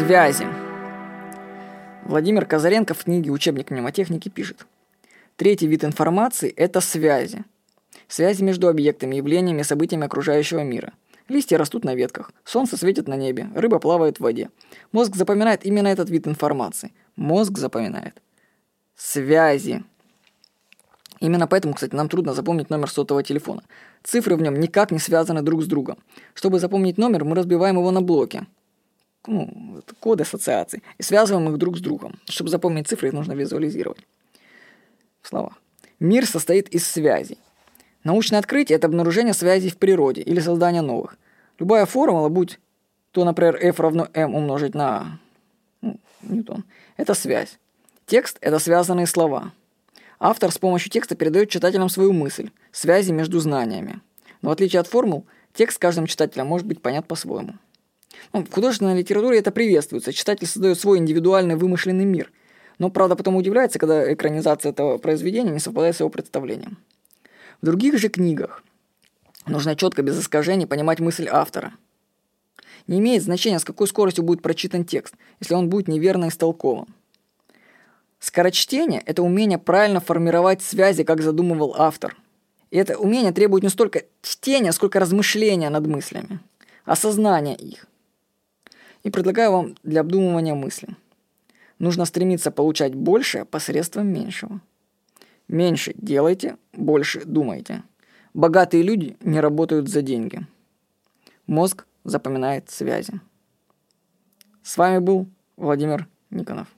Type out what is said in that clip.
Связи. Владимир Казаренко в книге «Учебник мнемотехники» пишет. Третий вид информации – это связи. Связи между объектами, явлениями, событиями окружающего мира. Листья растут на ветках, солнце светит на небе, рыба плавает в воде. Мозг запоминает именно этот вид информации. Мозг запоминает связи. Именно поэтому, кстати, нам трудно запомнить номер сотового телефона. Цифры в нем никак не связаны друг с другом. Чтобы запомнить номер, мы разбиваем его на блоки. Ну, коды ассоциаций. И связываем их друг с другом. Чтобы запомнить цифры, их нужно визуализировать. В словах. Мир состоит из связей. Научное открытие – это обнаружение связей в природе или создание новых. Любая формула, будь то, например, f равно m умножить на ну, Ньютон, это связь. Текст – это связанные слова. Автор с помощью текста передает читателям свою мысль, связи между знаниями. Но в отличие от формул, текст каждым читателем может быть понят по-своему. Ну, в художественной литературе это приветствуется. Читатель создает свой индивидуальный вымышленный мир. Но, правда, потом удивляется, когда экранизация этого произведения не совпадает с его представлением. В других же книгах нужно четко, без искажений, понимать мысль автора. Не имеет значения, с какой скоростью будет прочитан текст, если он будет неверно истолкован. Скорочтение – это умение правильно формировать связи, как задумывал автор. И это умение требует не столько чтения, сколько размышления над мыслями, осознания их. И предлагаю вам для обдумывания мысли. Нужно стремиться получать больше посредством меньшего. Меньше делайте, больше думайте. Богатые люди не работают за деньги. Мозг запоминает связи. С вами был Владимир Никонов.